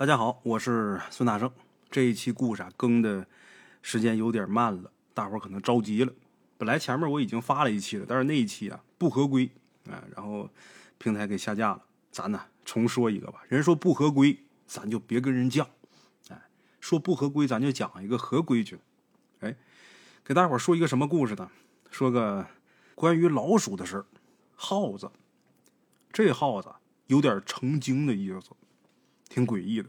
大家好，我是孙大圣。这一期故事啊，更的时间有点慢了，大伙儿可能着急了。本来前面我已经发了一期了，但是那一期啊不合规，哎，然后平台给下架了。咱呢重说一个吧。人说不合规，咱就别跟人犟。哎，说不合规，咱就讲一个合规矩。哎，给大伙儿说一个什么故事呢？说个关于老鼠的事儿。耗子，这耗子有点成精的意思，挺诡异的。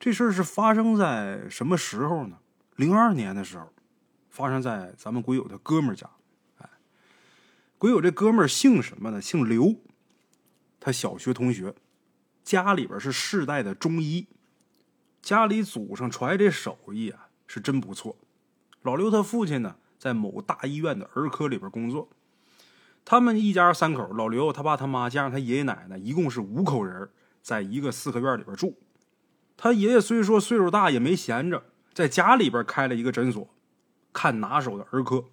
这事儿是发生在什么时候呢？零二年的时候，发生在咱们鬼友的哥们儿家。哎，鬼友这哥们儿姓什么呢？姓刘。他小学同学，家里边是世代的中医，家里祖上传这手艺啊是真不错。老刘他父亲呢，在某大医院的儿科里边工作。他们一家三口，老刘他爸他妈加上他爷爷奶奶，一共是五口人，在一个四合院里边住。他爷爷虽说岁数大，也没闲着，在家里边开了一个诊所，看拿手的儿科。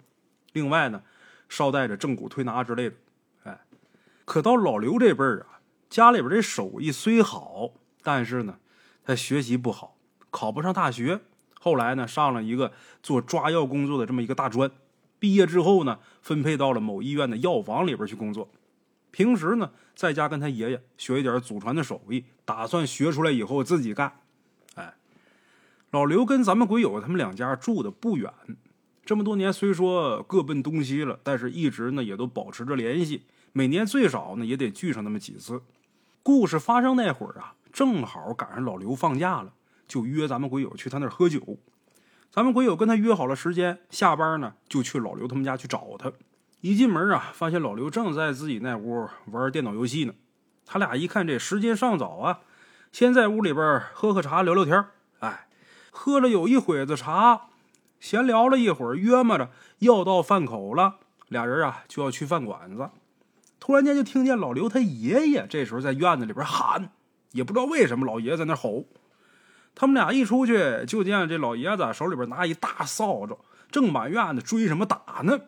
另外呢，捎带着正骨推拿之类的。哎，可到老刘这辈儿啊，家里边这手艺虽好，但是呢，他学习不好，考不上大学。后来呢，上了一个做抓药工作的这么一个大专。毕业之后呢，分配到了某医院的药房里边去工作。平时呢，在家跟他爷爷学一点祖传的手艺，打算学出来以后自己干。哎，老刘跟咱们鬼友他们两家住的不远，这么多年虽说各奔东西了，但是一直呢也都保持着联系。每年最少呢也得聚上那么几次。故事发生那会儿啊，正好赶上老刘放假了，就约咱们鬼友去他那儿喝酒。咱们鬼友跟他约好了时间，下班呢就去老刘他们家去找他。一进门啊，发现老刘正在自己那屋玩电脑游戏呢。他俩一看这时间尚早啊，先在屋里边喝喝茶聊聊天哎，喝了有一会子茶，闲聊了一会儿，约摸着要到饭口了，俩人啊就要去饭馆子。突然间就听见老刘他爷爷这时候在院子里边喊，也不知道为什么老爷子在那吼。他们俩一出去，就见这老爷子手里边拿一大扫帚，正满院子追什么打呢。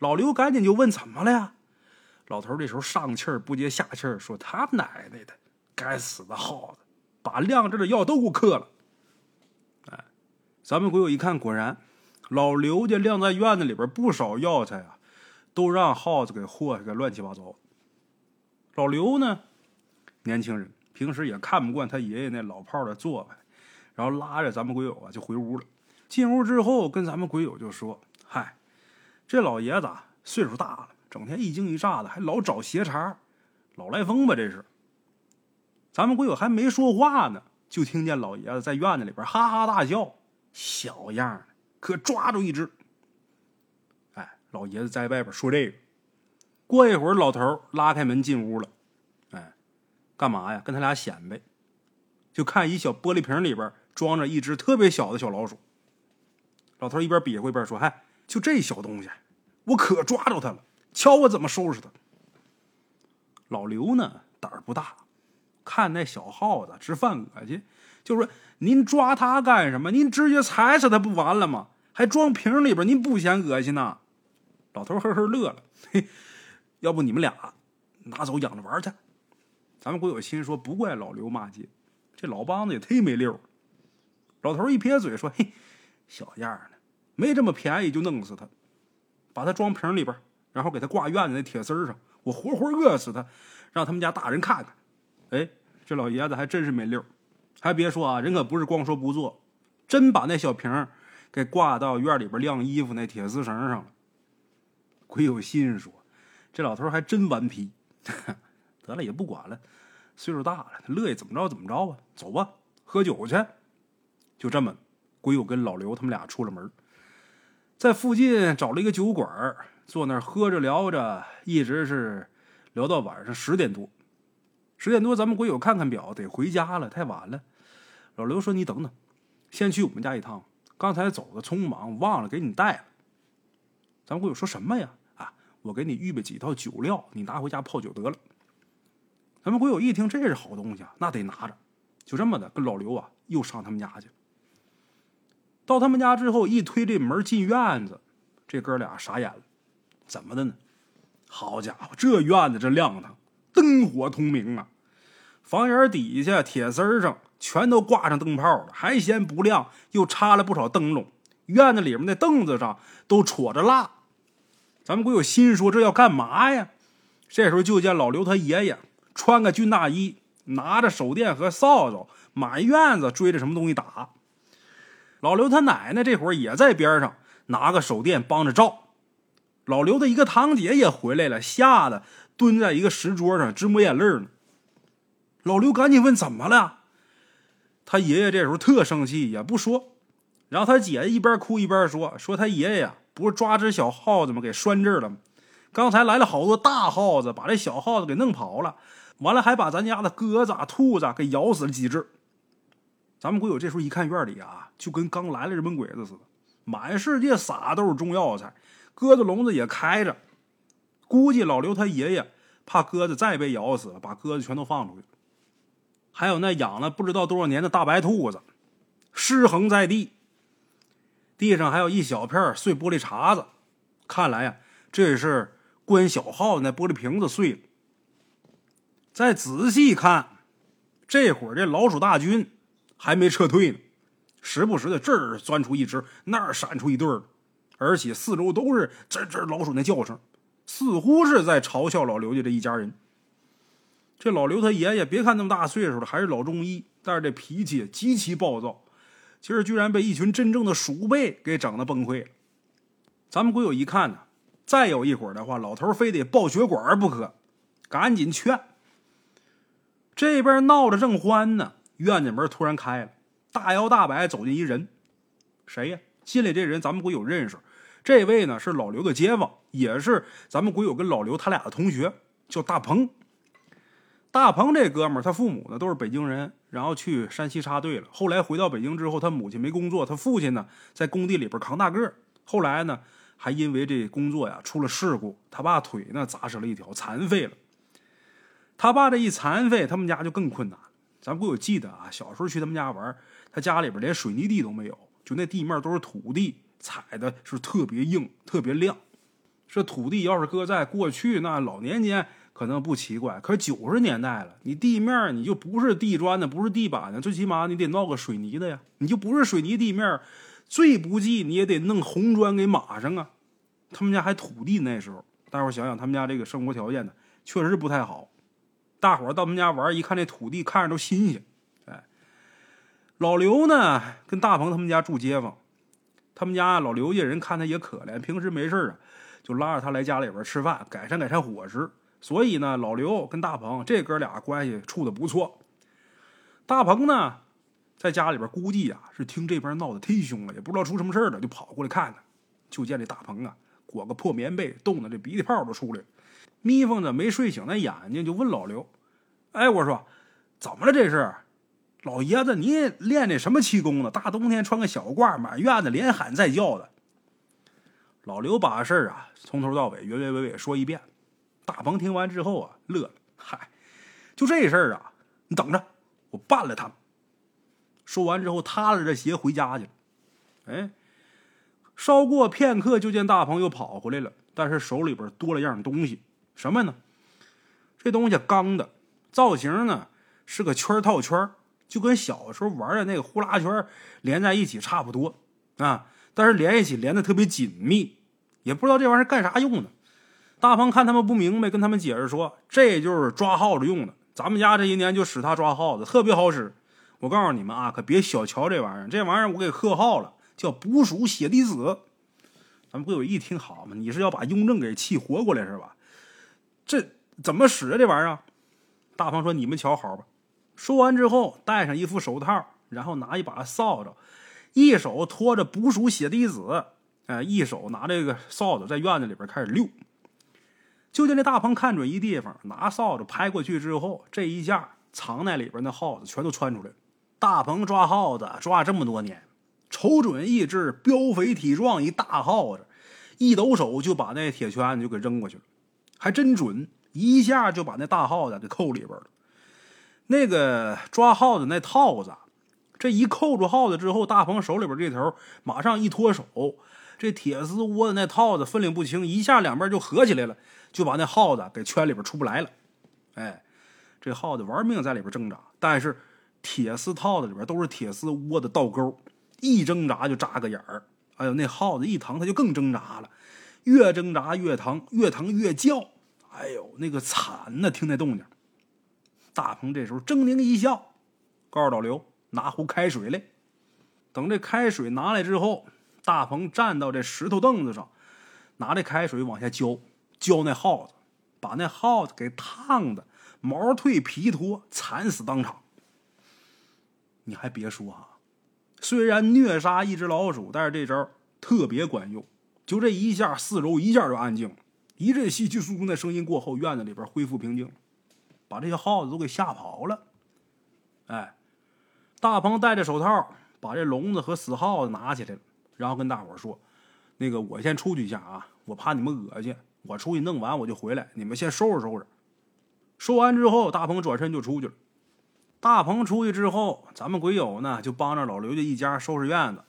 老刘赶紧就问：“怎么了呀？”老头这时候上气儿不接下气儿说：“他奶奶的，该死的耗子，把晾着的药都给我嗑了！”哎，咱们鬼友一看，果然，老刘家晾在院子里边不少药材啊，都让耗子给祸害个乱七八糟。老刘呢，年轻人。平时也看不惯他爷爷那老炮的做派，然后拉着咱们鬼友啊就回屋了。进屋之后，跟咱们鬼友就说：“，这老爷子岁数大了，整天一惊一乍的，还老找邪茬，老来疯吧？这是。”咱们鬼友还没说话呢，就听见老爷子在院子里边哈哈大笑：“小样的，可抓住一只！”哎，老爷子在外边说这个。过一会儿，老头拉开门进屋了。哎干嘛呀？跟他俩显摆，就看一小玻璃瓶里边装着一只特别小的小老鼠。老头一边比划一边说：“嗨，就这小东西，我可抓着他了！瞧我怎么收拾他！”老刘呢，胆儿不大，看那小耗子直犯恶心，就说：“您抓他干什么？您直接踩死他不完了吗？还装瓶里边，您不嫌恶心呐？”老头呵呵乐了：“嘿，要不你们俩拿走养着玩去。”咱们鬼友心说：“不怪老刘骂街，这老梆子也忒没溜。”老头一撇嘴说：“嘿，小样的，没这么便宜就弄死他，把他装瓶里边，然后给他挂院子那铁丝上，我活活饿死他，让他们家大人看看。”哎，这老爷子还真是没溜，还别说啊，人可不是光说不做，真把那小瓶给挂到院里边晾衣服那铁丝绳上了。鬼有心说：“这老头还真顽皮。”得了，也不管了，岁数大了，他乐意怎么着怎么着吧。走吧，喝酒去。就这么，鬼友跟老刘他们俩出了门，在附近找了一个酒馆，坐那儿喝着聊着，一直是聊到晚上十点多。十点多，咱们鬼友看看表，得回家了，太晚了。老刘说：“你等等，先去我们家一趟。刚才走的匆忙，忘了给你带了。”咱们鬼友说什么呀？啊，我给你预备几套酒料，你拿回家泡酒得了。咱们鬼友一听这是好东西啊，那得拿着。就这么的，跟老刘啊又上他们家去。到他们家之后，一推这门进院子，这哥俩傻眼了。怎么的呢？好家伙，这院子这亮堂，灯火通明啊！房檐底下铁丝上全都挂上灯泡了，还嫌不亮，又插了不少灯笼。院子里面那凳子上都戳着蜡。咱们鬼友心说这要干嘛呀？这时候就见老刘他爷爷穿个军大衣，拿着手电和扫帚，满院子追着什么东西打。老刘他奶奶这会儿也在边上拿个手电帮着照。老刘的一个堂姐也回来了，吓得蹲在一个石桌上直抹眼泪呢。老刘赶紧问怎么了？他爷爷这时候特生气，也不说。然后他姐一边哭一边说：“说他爷爷呀，不是抓只小耗子吗？给拴这儿了吗？刚才来了好多大耗子，把这小耗子给弄跑了。完了还把咱家的鸽子、兔子给咬死了几只。咱们鬼友这时候一看院里啊，就跟刚来了日本鬼子似的，满世界撒都是中药材，鸽子笼子也开着。估计老刘他爷爷怕鸽子再被咬死了，把鸽子全都放出去。还有那养了不知道多少年的大白兔子，尸横在地。”地上还有一小片碎玻璃碴子，看来呀，这是关小耗子那玻璃瓶子碎了。再仔细看，这会儿这老鼠大军还没撤退呢，时不时的这儿钻出一只，那儿闪出一对儿，而且四周都是吱吱老鼠那叫声，似乎是在嘲笑老刘家这一家人。这老刘他爷爷，别看那么大岁数了，还是老中医，但是这脾气极其暴躁。今儿居然被一群真正的鼠辈给整的崩溃了。咱们鬼友一看呢，再有一会儿的话，老头非得爆血管不可，赶紧劝。这边闹得正欢呢，院子门突然开了，大摇大摆走进一人，谁呀？进来这人咱们鬼友认识，这位呢是老刘的街坊，也是咱们鬼友跟老刘他俩的同学，叫大鹏。大鹏这哥们儿，他父母呢都是北京人，然后去山西插队了。后来回到北京之后，他母亲没工作，他父亲呢在工地里边扛大个。后来呢，还因为这工作呀出了事故，他爸腿呢砸折了一条，残废了。他爸这一残废，他们家就更困难。咱不有记得啊？小时候去他们家玩，他家里边连水泥地都没有，就那地面都是土地，踩的是特别硬、特别亮。这土地要是搁在过去那老年间。可能不奇怪，可是九十年代了，你地面你就不是地砖的，不是地板的，最起码你得闹个水泥的呀。你就不是水泥地面，最不济你也得弄红砖给码上啊。他们家还土地那时候，大伙想想他们家这个生活条件呢，确实不太好。大伙到他们家玩，一看这土地，看着都新鲜。哎，老刘呢跟大鹏他们家住街坊，他们家老刘家人看他也可怜，平时没事啊，就拉着他来家里边吃饭，改善改善伙食。所以呢，老刘跟大鹏这哥俩关系处的不错。大鹏呢，在家里边估计呀是听这边闹得忒凶了，也不知道出什么事了，就跑过来看看。就见这大鹏啊，裹个破棉被，冻得这鼻涕泡都出来了，眯缝着没睡醒的眼睛，就问老刘：“哎，我说怎么了？这是老爷子，你练的什么气功呢？大冬天穿个小褂，满院子连喊带叫的。”老刘把事儿啊从头到尾原原委委说一遍。大鹏听完之后啊，乐了。嗨，就这事儿啊，你等着，我办了他们。说完之后，踏着这鞋回家去了。哎，稍过片刻，就见大鹏又跑回来了，但是手里边多了样东西，什么呢？这东西钢的，造型呢是个圈套圈，就跟小时候玩的那个呼啦圈连在一起差不多啊。但是连一起连的特别紧密，也不知道这玩意儿干啥用的。大鹏看他们不明白，跟他们解释说：“这就是抓耗子用的，咱们家这一年就使它抓耗子，特别好使。我告诉你们啊，可别小瞧这玩意儿，这玩意儿我给刻号了，叫捕鼠血滴子。咱们不有一听好吗？你是要把雍正给气活过来是吧？这怎么使啊？这玩意儿？”大鹏说：“你们瞧好吧。”说完之后，戴上一副手套，然后拿一把扫帚，一手托着捕鼠血滴子，哎，一手拿这个扫帚在院子里边开始溜。就见这大鹏看准一地方，拿扫帚拍过去之后，这一下藏在里边那耗子全都窜出来了。大鹏抓耗子抓这么多年，瞅准一只膘肥体壮一大耗子，一抖手就把那铁圈就给扔过去了，还真准，一下就把那大耗子给扣里边了。那个抓耗子那套子，这一扣住耗子之后，大鹏手里边这头马上一脱手，这铁丝窝的那套子分量不轻，一下两边就合起来了。就把那耗子给圈里边出不来了，哎，这耗子玩命在里边挣扎，但是铁丝套子里边都是铁丝窝的倒钩，一挣扎就扎个眼儿。哎呦，那耗子一疼，它就更挣扎了，越挣扎越疼，越疼越叫。哎呦，那个惨呐！听那动静，大鹏这时候狰狞一笑，告诉老刘拿壶开水来。等这开水拿来之后，大鹏站到这石头凳子上，拿这开水往下浇，浇那耗子，把那耗子给烫的毛退皮脱，惨死当场。你还别说啊，虽然虐杀一只老鼠，但是这招特别管用。就这一下，四周一下就安静了。一阵稀稀疏疏的声音过后，院子里边恢复平静，把这些耗子都给吓跑了。哎，大鹏戴着手套，把这笼子和死耗子拿起来了，然后跟大伙说：“那个，我先出去一下啊，我怕你们恶心，我出去弄完我就回来，你们先收拾收拾。”说完之后，大鹏转身就出去了。大鹏出去之后，咱们鬼友呢就帮着老刘家一家收拾院子。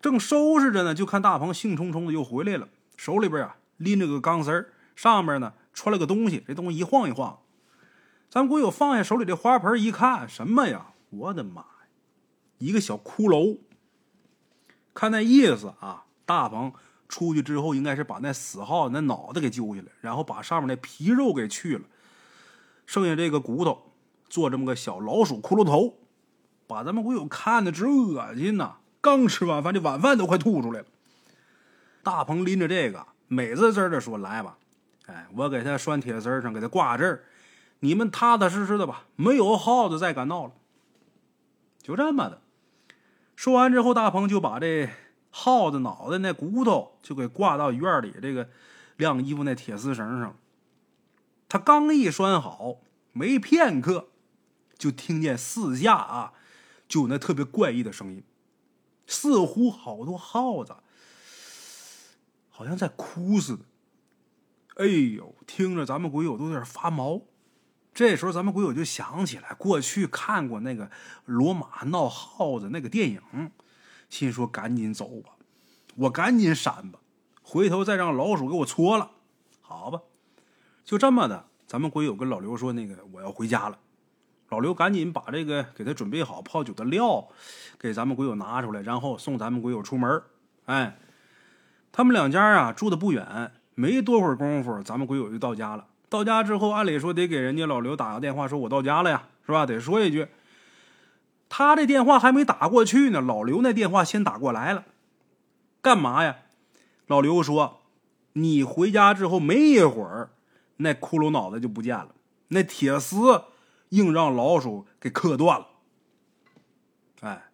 正收拾着呢，就看大鹏兴冲冲的又回来了，手里边啊。拎着个钢丝儿，上面呢穿了个东西，这东西一晃一晃。咱们鬼友放下手里的花盆一看，什么呀？我的妈呀！一个小骷髅。看那意思啊，大鹏出去之后应该是把那死耗子那脑袋给揪下来，然后把上面那皮肉给去了，剩下这个骨头做这么个小老鼠骷髅头，把咱们鬼友看的直恶心呐！刚吃完饭，这晚饭都快吐出来了。大鹏拎着这个。美滋滋的说：“来吧，哎，我给他拴铁丝上，给他挂这儿，你们踏踏实实的吧，没有耗子再敢闹了。”就这么的。说完之后，大鹏就把这耗子脑袋那骨头就给挂到院里这个晾衣服那铁丝绳上。他刚一拴好，没片刻，就听见四下啊，就有那特别怪异的声音，似乎好多耗子。好像在哭似的，哎呦，听着咱们鬼友都有点发毛。这时候咱们鬼友就想起来过去看过那个罗马闹耗子那个电影，心说赶紧走吧，我赶紧闪吧，回头再让老鼠给我戳了，好吧？就这么的，咱们鬼友跟老刘说：“那个我要回家了。”老刘赶紧把这个给他准备好泡酒的料给咱们鬼友拿出来，然后送咱们鬼友出门。哎。他们两家啊住的不远，没多会儿功夫，咱们鬼友就到家了。到家之后，按理说得给人家老刘打个电话，说我到家了呀，是吧？得说一句。他这电话还没打过去呢，老刘那电话先打过来了。干嘛呀？老刘说：“你回家之后没一会儿，那骷髅脑袋就不见了，那铁丝硬让老鼠给磕断了。”哎，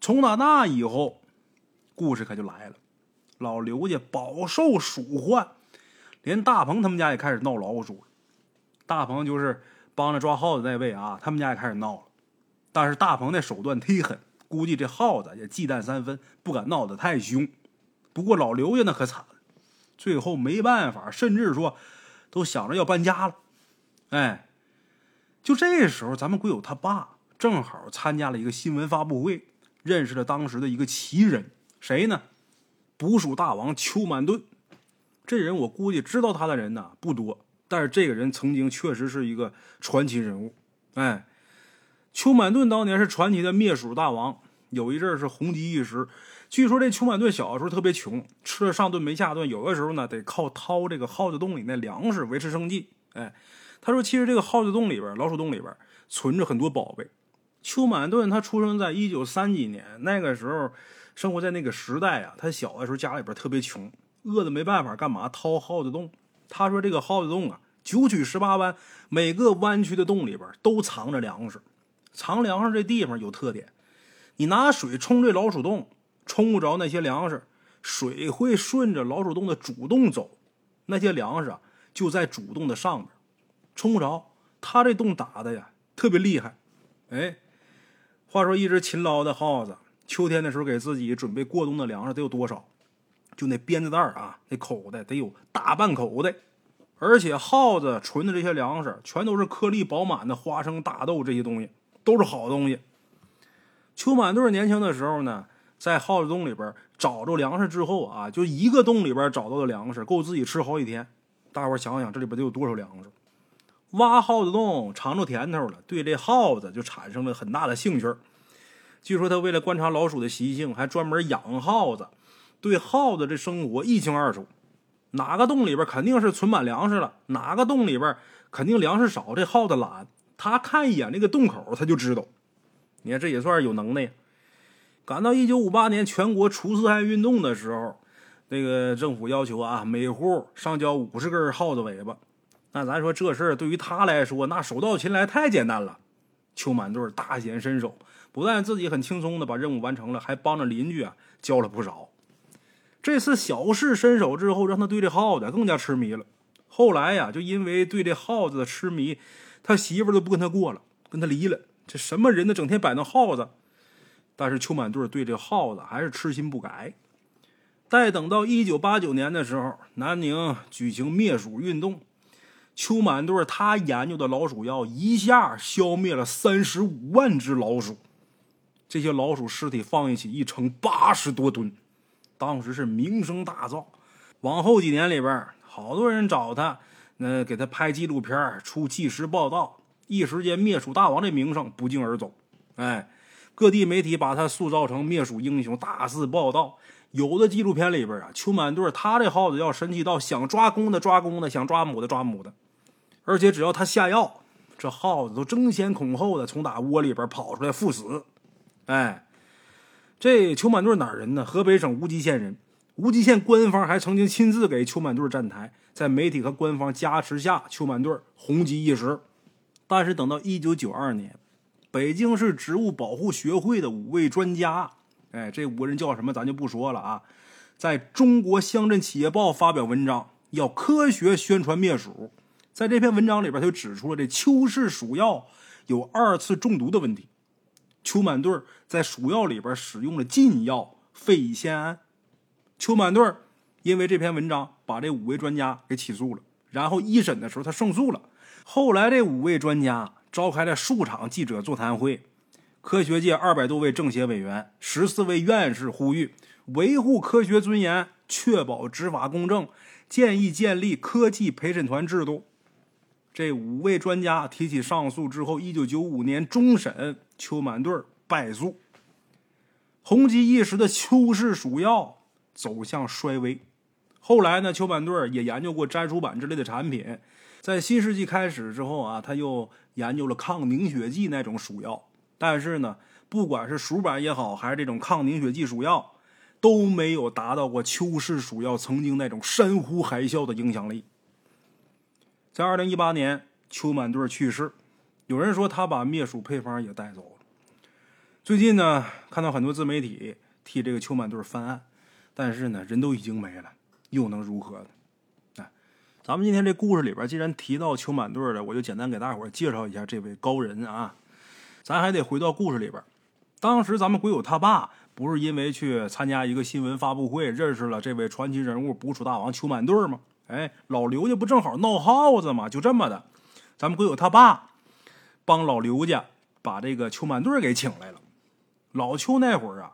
从打那以后，故事可就来了。老刘家饱受鼠患，连大鹏他们家也开始闹老鼠。大鹏就是帮着抓耗子那位啊，他们家也开始闹了。但是大鹏那手段忒狠，估计这耗子也忌惮三分，不敢闹得太凶。不过老刘家那可惨了，最后没办法，甚至说都想着要搬家了。哎，就这时候，咱们鬼友他爸正好参加了一个新闻发布会，认识了当时的一个奇人，谁呢？捕鼠大王邱满顿，这人我估计知道他的人呢不多，但是这个人曾经确实是一个传奇人物。哎，邱满顿当年是传奇的灭鼠大王，有一阵是红极一时。据说这邱满顿小的时候特别穷，吃了上顿没下顿，有的时候呢得靠掏这个耗子洞里那粮食维持生计。哎，他说其实这个耗子洞里边、老鼠洞里边存着很多宝贝。邱满顿他出生在一九三几年，那个时候。生活在那个时代啊，他小的时候家里边特别穷，饿的没办法，干嘛掏耗子洞？他说这个耗子洞啊，九曲十八弯，每个弯曲的洞里边都藏着粮食。藏粮食这地方有特点，你拿水冲这老鼠洞，冲不着那些粮食，水会顺着老鼠洞的主洞走，那些粮食啊就在主洞的上面，冲不着。他这洞打的呀特别厉害。哎，话说一只勤劳的耗子。秋天的时候，给自己准备过冬的粮食得有多少？就那鞭子袋啊，那口袋得有大半口袋。而且耗子存的这些粮食，全都是颗粒饱满的花生、大豆这些东西，都是好东西。邱满队年轻的时候呢，在耗子洞里边找着粮食之后啊，就一个洞里边找到的粮食够自己吃好几天。大伙想想，这里边得有多少粮食？挖耗子洞尝着甜头了，对这耗子就产生了很大的兴趣。据说他为了观察老鼠的习性，还专门养耗子，对耗子这生活一清二楚。哪个洞里边肯定是存满粮食了，哪个洞里边肯定粮食少。这耗子懒，他看一眼那个洞口，他就知道。你看，这也算是有能耐。赶到一九五八年全国除四害运动的时候，那个政府要求啊，每户上交五十根耗子尾巴。那咱说这事儿对于他来说，那手到擒来太简单了。邱满队大显身手，不但自己很轻松的把任务完成了，还帮着邻居啊交了不少。这次小试身手之后，让他对这耗子更加痴迷了。后来呀，就因为对这耗子的痴迷，他媳妇都不跟他过了，跟他离了。这什么人呢？整天摆弄耗子。但是邱满队对这耗子还是痴心不改。待等到一九八九年的时候，南宁举行灭鼠运动。邱满队他研究的老鼠药一下消灭了三十五万只老鼠，这些老鼠尸体放一起一称八十多吨，当时是名声大噪。往后几年里边，好多人找他，那给他拍纪录片、出纪实报道，一时间灭鼠大王这名声不胫而走。哎，各地媒体把他塑造成灭鼠英雄，大肆报道。有的纪录片里边啊，邱满队他这耗子药神奇到想抓公的抓公的，想抓母的抓母的。而且只要他下药，这耗子都争先恐后的从打窝里边跑出来赴死。哎，这邱满队哪人呢？河北省无极县人。无极县官方还曾经亲自给邱满队站台，在媒体和官方加持下，邱满队红极一时。但是等到一九九二年，北京市植物保护学会的五位专家，哎，这五个人叫什么？咱就不说了啊。在中国乡镇企业报发表文章，要科学宣传灭鼠。在这篇文章里边，他就指出了这邱氏鼠药有二次中毒的问题。邱满队在鼠药里边使用了禁药费乙酰胺。邱满队因为这篇文章把这五位专家给起诉了，然后一审的时候他胜诉了。后来这五位专家召开了数场记者座谈会，科学界二百多位政协委员、十四位院士呼吁维护科学尊严，确保执法公正，建议建立科技陪审团制度。这五位专家提起上诉之后，一九九五年终审，邱满队败诉。红极一时的邱氏鼠药走向衰微。后来呢，邱满队也研究过粘鼠板之类的产品。在新世纪开始之后啊，他又研究了抗凝血剂那种鼠药。但是呢，不管是鼠板也好，还是这种抗凝血剂鼠药，都没有达到过邱氏鼠药曾经那种山呼海啸的影响力。在二零一八年，邱满队去世。有人说他把灭鼠配方也带走了。最近呢，看到很多自媒体替这个邱满队翻案，但是呢，人都已经没了，又能如何呢？哎，咱们今天这故事里边，既然提到邱满队了，我就简单给大伙介绍一下这位高人啊。咱还得回到故事里边，当时咱们鬼友他爸不是因为去参加一个新闻发布会，认识了这位传奇人物捕鼠大王邱满队吗？哎，老刘家不正好闹耗子吗？就这么的，咱们鬼友他爸帮老刘家把这个邱满队给请来了。老邱那会儿啊，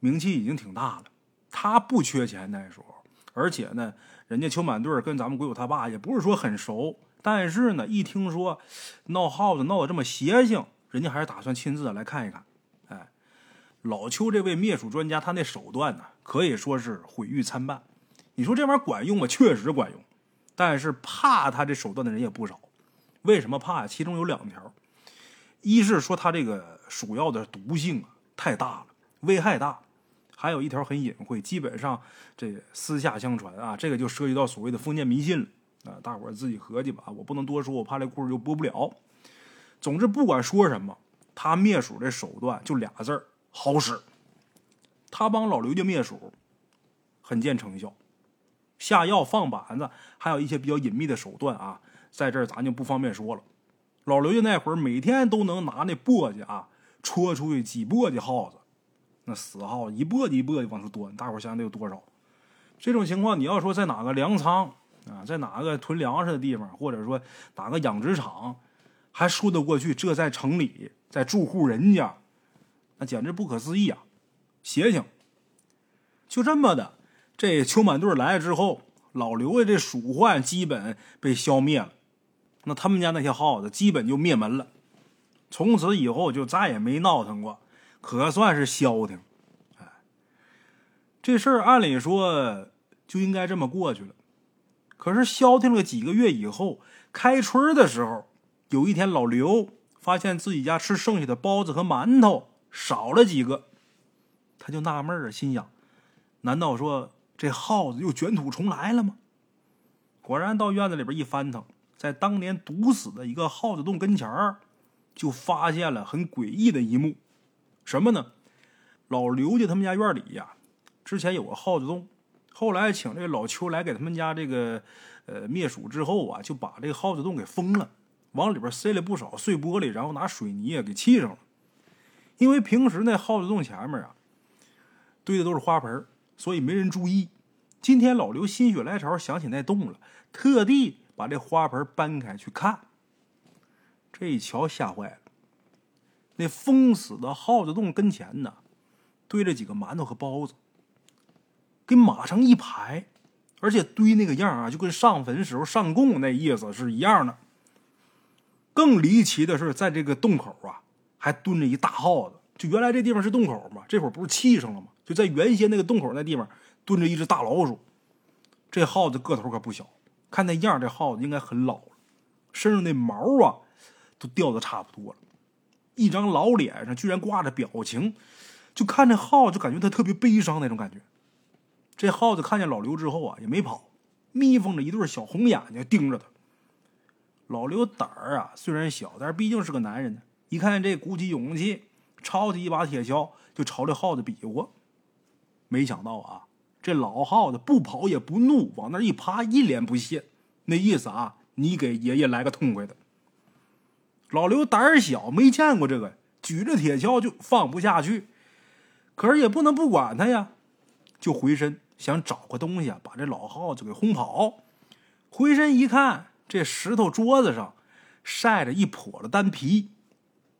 名气已经挺大了，他不缺钱那时候，而且呢，人家邱满队跟咱们鬼友他爸也不是说很熟，但是呢，一听说闹耗子闹得这么邪性，人家还是打算亲自来看一看。哎，老邱这位灭鼠专家，他那手段呢，可以说是毁誉参半。你说这玩意儿管用吗？确实管用，但是怕他这手段的人也不少。为什么怕？其中有两条：一是说他这个鼠药的毒性啊太大了，危害大；还有一条很隐晦，基本上这私下相传啊，这个就涉及到所谓的封建迷信了啊。大伙儿自己合计吧，我不能多说，我怕这故事就播不了。总之，不管说什么，他灭鼠这手段就俩字儿：好使。他帮老刘家灭鼠，很见成效。下药放板子，还有一些比较隐秘的手段啊，在这儿咱就不方便说了。老刘家那会儿每天都能拿那簸箕啊，戳出去几簸箕耗子，那死耗子一簸箕一簸箕往出端，大伙儿想想得有多少？这种情况，你要说在哪个粮仓啊，在哪个囤粮食的地方，或者说哪个养殖场，还说得过去。这在城里，在住户人家，那简直不可思议啊，邪性。就这么的。这秋满队来了之后，老刘家这鼠患基本被消灭了。那他们家那些耗子基本就灭门了。从此以后就再也没闹腾过，可算是消停。哎，这事儿按理说就应该这么过去了。可是消停了几个月以后，开春的时候，有一天老刘发现自己家吃剩下的包子和馒头少了几个，他就纳闷儿啊，心想：难道说这耗子又卷土重来了吗？果然到院子里边一翻腾，在当年毒死的一个耗子洞跟前儿。就发现了很诡异的一幕，什么呢？老刘家他们家院里呀，之前有个耗子洞，后来请这个老邱来给他们家这个呃灭鼠之后啊，就把这个耗子洞给封了，往里边塞了不少碎玻璃，然后拿水泥给砌上了。因为平时那耗子洞前面啊堆的都是花盆，所以没人注意。今天老刘心血来潮想起那洞了，特地把这花盆搬开去看。这一瞧，吓坏了。那封死的耗子洞跟前呢，堆着几个馒头和包子，跟码成一排，而且堆那个样啊，就跟上坟时候上供那意思是一样的。更离奇的是，在这个洞口啊，还蹲着一大耗子。就原来这地方是洞口嘛，这会儿不是砌上了吗？就在原先那个洞口那地方蹲着一只大老鼠。这耗子个头可不小，看那样，这耗子应该很老了，身上那毛啊。都掉的差不多了，一张老脸上居然挂着表情，就看这耗子就，感觉他特别悲伤那种感觉。这耗子看见老刘之后啊，也没跑，眯缝着一对小红眼睛盯着他。老刘胆儿啊虽然小，但是毕竟是个男人呢。一看这鼓起勇气，抄起一把铁锹就朝这耗子比划。没想到啊，这老耗子不跑也不怒，往那一趴，一脸不屑，那意思啊，你给爷爷来个痛快的。老刘胆儿小，没见过这个，举着铁锹就放不下去，可是也不能不管他呀，就回身想找个东西啊，把这老耗子给轰跑。回身一看，这石头桌子上晒着一笸的单皮，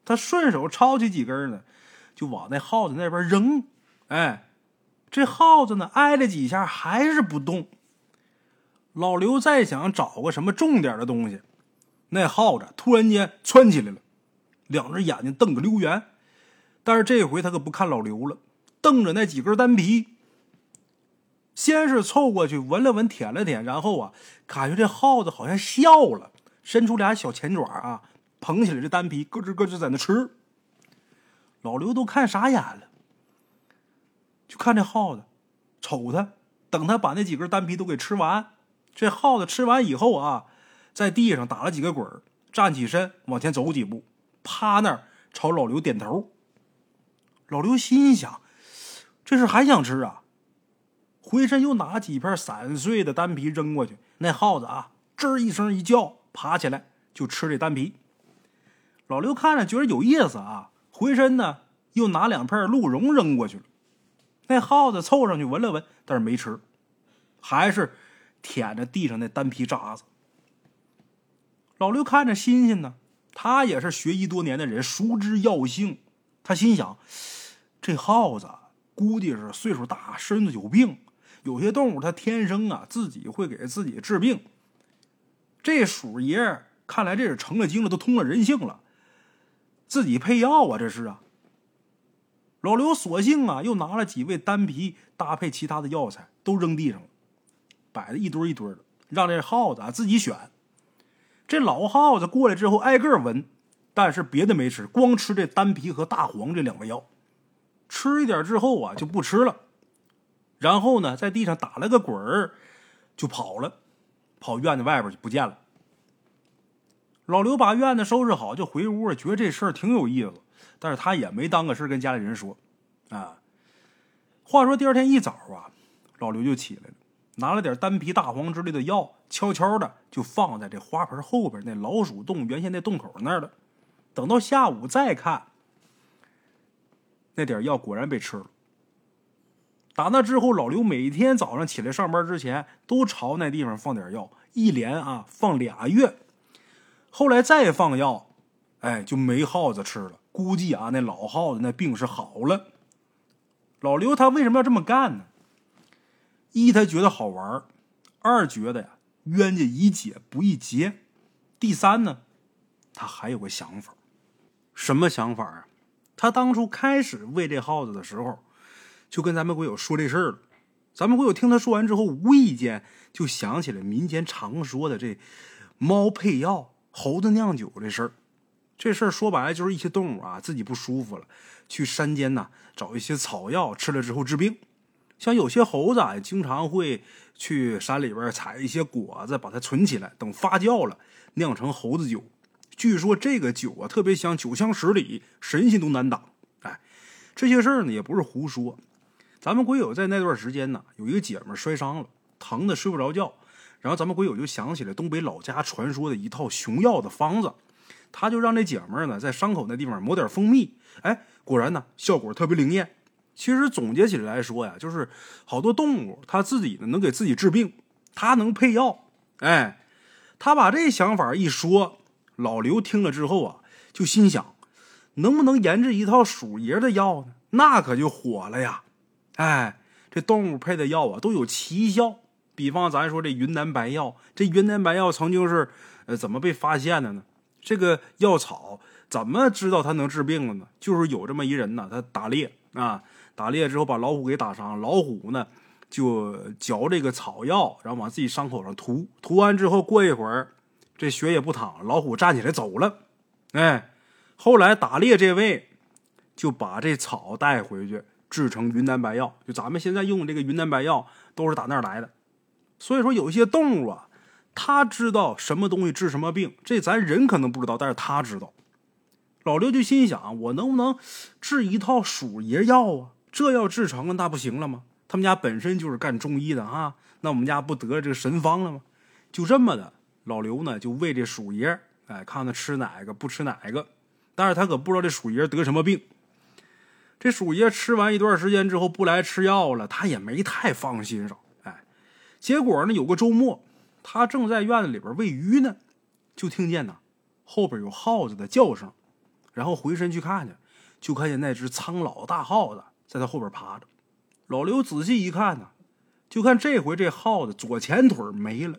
他顺手抄起几根呢，就往那耗子那边扔。哎，这耗子呢，挨了几下还是不动。老刘再想找个什么重点的东西。那耗子突然间窜起来了，两只眼睛瞪个溜圆，但是这回他可不看老刘了，瞪着那几根单皮。先是凑过去闻了闻，舔了舔，然后啊，感觉这耗子好像笑了，伸出俩小前爪啊，捧起来这单皮，咯吱咯吱在那吃。老刘都看傻眼了，就看这耗子，瞅他，等他把那几根单皮都给吃完，这耗子吃完以后啊。在地上打了几个滚站起身往前走几步，趴那儿朝老刘点头。老刘心想：这是还想吃啊？回身又拿几片散碎的单皮扔过去。那耗子啊，吱一声一叫，爬起来就吃这单皮。老刘看着觉得有意思啊，回身呢又拿两片鹿茸扔过去了。那耗子凑上去闻了闻，但是没吃，还是舔着地上那单皮渣子。老刘看着新鲜呢，他也是学医多年的人，熟知药性。他心想：这耗子估计是岁数大，身子有病。有些动物它天生啊，自己会给自己治病。这鼠爷看来这是成了精了，都通了人性了，自己配药啊，这是啊。老刘索性啊，又拿了几味丹皮，搭配其他的药材，都扔地上了，摆的一堆一堆的，让这耗子啊自己选。这老耗子过来之后，挨个闻，但是别的没吃，光吃这丹皮和大黄这两味药。吃一点之后啊，就不吃了。然后呢，在地上打了个滚儿，就跑了，跑院子外边就不见了。老刘把院子收拾好，就回屋，觉得这事儿挺有意思，但是他也没当个事跟家里人说。啊，话说第二天一早啊，老刘就起来了。拿了点丹皮、大黄之类的药，悄悄的就放在这花盆后边那老鼠洞原先那洞口那儿了。等到下午再看，那点药果然被吃了。打那之后，老刘每天早上起来上班之前，都朝那地方放点药，一连啊放俩月。后来再放药，哎，就没耗子吃了。估计啊，那老耗子那病是好了。老刘他为什么要这么干呢？一他觉得好玩二觉得呀冤家宜解不宜结。第三呢，他还有个想法，什么想法啊？他当初开始喂这耗子的时候，就跟咱们鬼友说这事儿了。咱们鬼友听他说完之后，无意间就想起了民间常说的这猫配药、猴子酿酒这事儿。这事儿说白了就是一些动物啊自己不舒服了，去山间呐找一些草药吃了之后治病。像有些猴子啊，经常会去山里边采一些果子，把它存起来，等发酵了酿成猴子酒。据说这个酒啊特别香，酒香十里，神仙都难挡。哎，这些事儿呢也不是胡说。咱们鬼友在那段时间呢，有一个姐们摔伤了，疼的睡不着觉。然后咱们鬼友就想起了东北老家传说的一套熊药的方子，他就让这姐们儿呢在伤口那地方抹点蜂蜜。哎，果然呢效果特别灵验。其实总结起来来说呀，就是好多动物它自己呢能给自己治病，它能配药。哎，他把这想法一说。老刘听了之后啊，就心想，能不能研制一套鼠爷的药呢？那可就火了呀！哎，这动物配的药啊，都有奇效。比方咱说这云南白药，这云南白药曾经是呃怎么被发现的呢？这个药草怎么知道它能治病了呢？就是有这么一人呢，他打猎啊，打猎之后把老虎给打伤，老虎呢就嚼这个草药，然后往自己伤口上涂，涂完之后过一会儿。这血也不淌，老虎站起来走了。哎，后来打猎这位就把这草带回去制成云南白药，就咱们现在用的这个云南白药都是打那儿来的。所以说，有一些动物啊，他知道什么东西治什么病，这咱人可能不知道，但是他知道。老刘就心想：我能不能治一套鼠爷药啊？这要治成了，那不行了吗？他们家本身就是干中医的啊，那我们家不得这个神方了吗？就这么的。老刘呢，就喂这鼠爷，哎，看他吃哪个不吃哪个，但是他可不知道这鼠爷得什么病。这鼠爷吃完一段时间之后不来吃药了，他也没太放心上，哎，结果呢，有个周末，他正在院子里边喂鱼呢，就听见呢后边有耗子的叫声，然后回身去看去，就看见那只苍老大耗子在他后边趴着。老刘仔细一看呢，就看这回这耗子左前腿没了。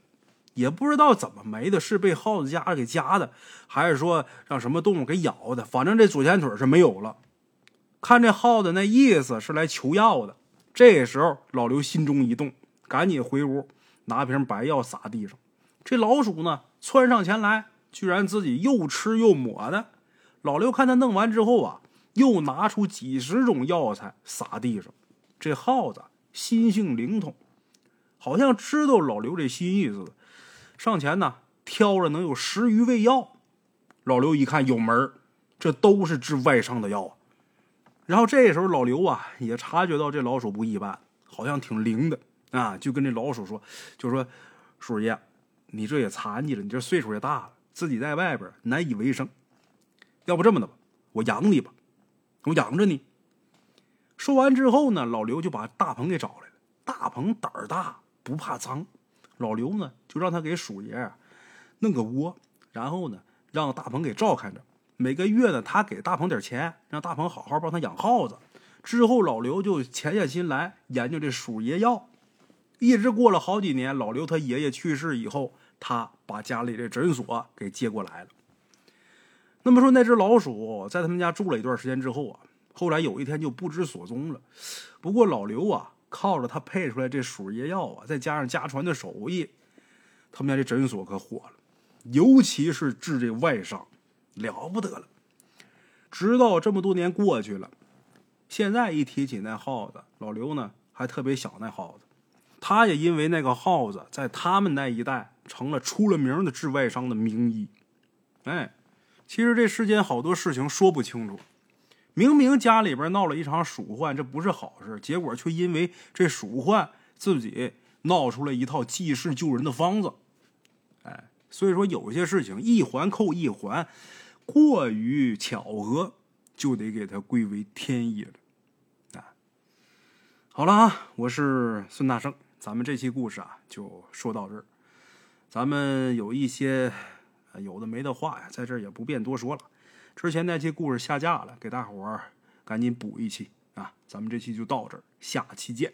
也不知道怎么没的，是被耗子夹给夹的，还是说让什么动物给咬的？反正这左前腿是没有了。看这耗子那意思是来求药的。这时候老刘心中一动，赶紧回屋拿瓶白药撒地上。这老鼠呢窜上前来，居然自己又吃又抹的。老刘看他弄完之后啊，又拿出几十种药材撒地上。这耗子心性灵通，好像知道老刘这心意似的。上前呢，挑了能有十余味药。老刘一看有门这都是治外伤的药啊。然后这时候老刘啊也察觉到这老鼠不一般，好像挺灵的啊，就跟这老鼠说：“就说鼠爷，你这也残疾了，你这岁数也大了，自己在外边难以为生。要不这么的吧，我养你吧，我养着你。”说完之后呢，老刘就把大鹏给找来了。大鹏胆儿大，不怕脏。老刘呢，就让他给鼠爷弄个窝，然后呢，让大鹏给照看着。每个月呢，他给大鹏点钱，让大鹏好好帮他养耗子。之后，老刘就潜下心来研究这鼠爷药。一直过了好几年，老刘他爷爷去世以后，他把家里这诊所给接过来了。那么说，那只老鼠在他们家住了一段时间之后啊，后来有一天就不知所踪了。不过老刘啊。靠着他配出来这鼠爷药啊，再加上家传的手艺，他们家这诊所可火了，尤其是治这外伤，了不得了。直到这么多年过去了，现在一提起那耗子，老刘呢还特别想那耗子。他也因为那个耗子，在他们那一代成了出了名的治外伤的名医。哎，其实这世间好多事情说不清楚。明明家里边闹了一场鼠患，这不是好事，结果却因为这鼠患自己闹出了一套济世救人的方子。哎，所以说有些事情一环扣一环，过于巧合，就得给它归为天意了。啊，好了啊，我是孙大圣，咱们这期故事啊就说到这儿。咱们有一些有的没的话呀，在这儿也不便多说了。之前那期故事下架了，给大伙儿赶紧补一期啊！咱们这期就到这儿，下期见。